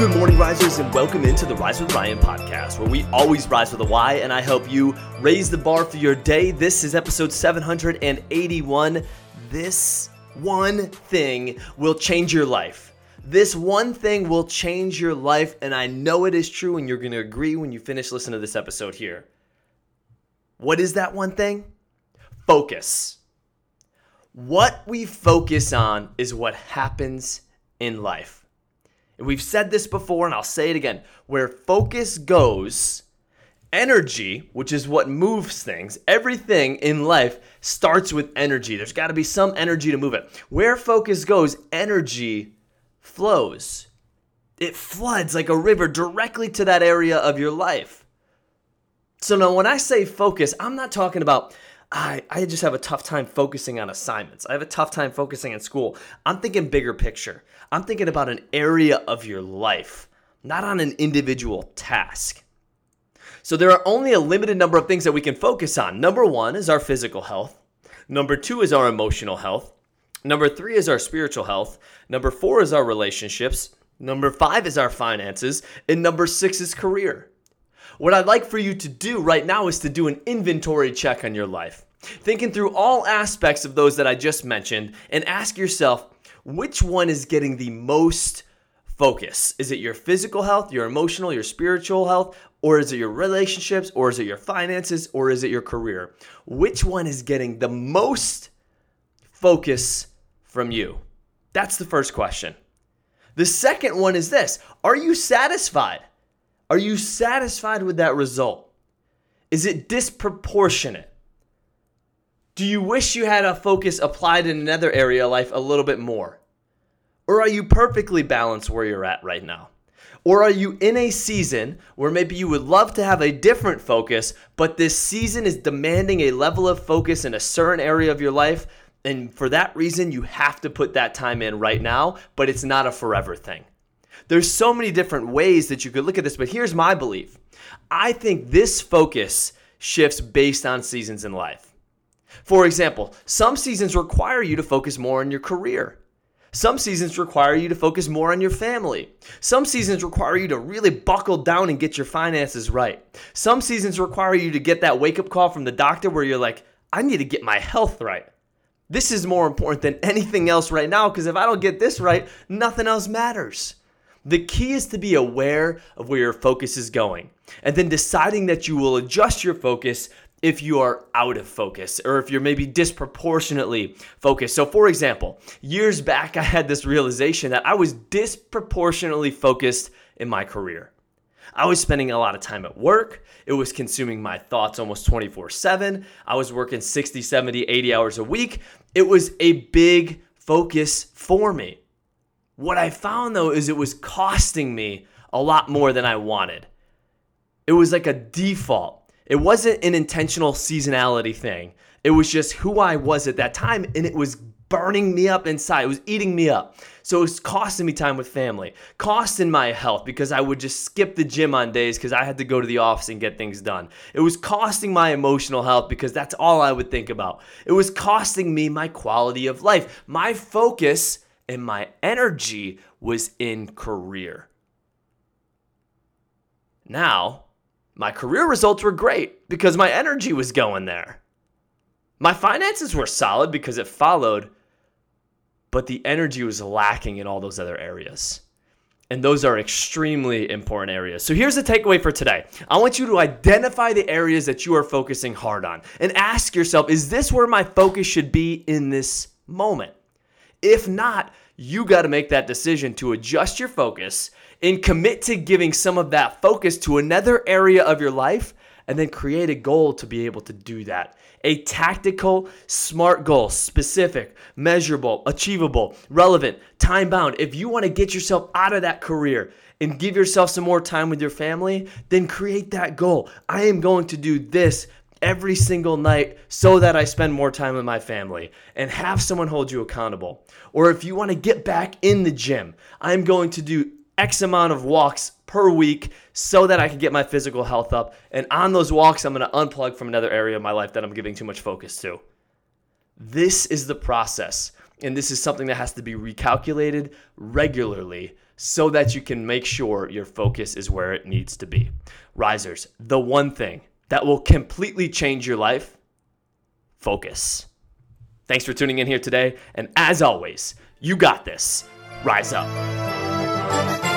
risers, and welcome into the Rise with Ryan podcast, where we always rise with a Y, and I help you raise the bar for your day. This is episode 781. This one thing will change your life. This one thing will change your life, and I know it is true, and you're going to agree when you finish listening to this episode here. What is that one thing? Focus. What we focus on is what happens in life. We've said this before, and I'll say it again. Where focus goes, energy, which is what moves things, everything in life starts with energy. There's got to be some energy to move it. Where focus goes, energy flows. It floods like a river directly to that area of your life. So now, when I say focus, I'm not talking about I, I just have a tough time focusing on assignments. I have a tough time focusing in school. I'm thinking bigger picture. I'm thinking about an area of your life, not on an individual task. So there are only a limited number of things that we can focus on. Number one is our physical health. Number two is our emotional health. Number three is our spiritual health. Number four is our relationships. Number five is our finances. And number six is career. What I'd like for you to do right now is to do an inventory check on your life. Thinking through all aspects of those that I just mentioned and ask yourself which one is getting the most focus? Is it your physical health, your emotional, your spiritual health, or is it your relationships, or is it your finances, or is it your career? Which one is getting the most focus from you? That's the first question. The second one is this Are you satisfied? Are you satisfied with that result? Is it disproportionate? Do you wish you had a focus applied in another area of life a little bit more? Or are you perfectly balanced where you're at right now? Or are you in a season where maybe you would love to have a different focus, but this season is demanding a level of focus in a certain area of your life? And for that reason, you have to put that time in right now, but it's not a forever thing. There's so many different ways that you could look at this, but here's my belief. I think this focus shifts based on seasons in life. For example, some seasons require you to focus more on your career. Some seasons require you to focus more on your family. Some seasons require you to really buckle down and get your finances right. Some seasons require you to get that wake up call from the doctor where you're like, I need to get my health right. This is more important than anything else right now because if I don't get this right, nothing else matters. The key is to be aware of where your focus is going and then deciding that you will adjust your focus if you are out of focus or if you're maybe disproportionately focused. So, for example, years back, I had this realization that I was disproportionately focused in my career. I was spending a lot of time at work. It was consuming my thoughts almost 24 7. I was working 60, 70, 80 hours a week. It was a big focus for me. What I found though is it was costing me a lot more than I wanted. It was like a default. It wasn't an intentional seasonality thing. It was just who I was at that time and it was burning me up inside. It was eating me up. So it was costing me time with family, costing my health because I would just skip the gym on days because I had to go to the office and get things done. It was costing my emotional health because that's all I would think about. It was costing me my quality of life. My focus and my energy was in career. Now, my career results were great because my energy was going there. My finances were solid because it followed, but the energy was lacking in all those other areas. And those are extremely important areas. So here's the takeaway for today. I want you to identify the areas that you are focusing hard on and ask yourself, is this where my focus should be in this moment? If not, you got to make that decision to adjust your focus and commit to giving some of that focus to another area of your life and then create a goal to be able to do that. A tactical, smart goal, specific, measurable, achievable, relevant, time bound. If you want to get yourself out of that career and give yourself some more time with your family, then create that goal. I am going to do this every single night so that I spend more time with my family and have someone hold you accountable. Or if you want to get back in the gym, I'm going to do X amount of walks per week so that I can get my physical health up. And on those walks, I'm going to unplug from another area of my life that I'm giving too much focus to. This is the process. And this is something that has to be recalculated regularly so that you can make sure your focus is where it needs to be. Risers, the one thing that will completely change your life focus. Thanks for tuning in here today. And as always, you got this. Rise up.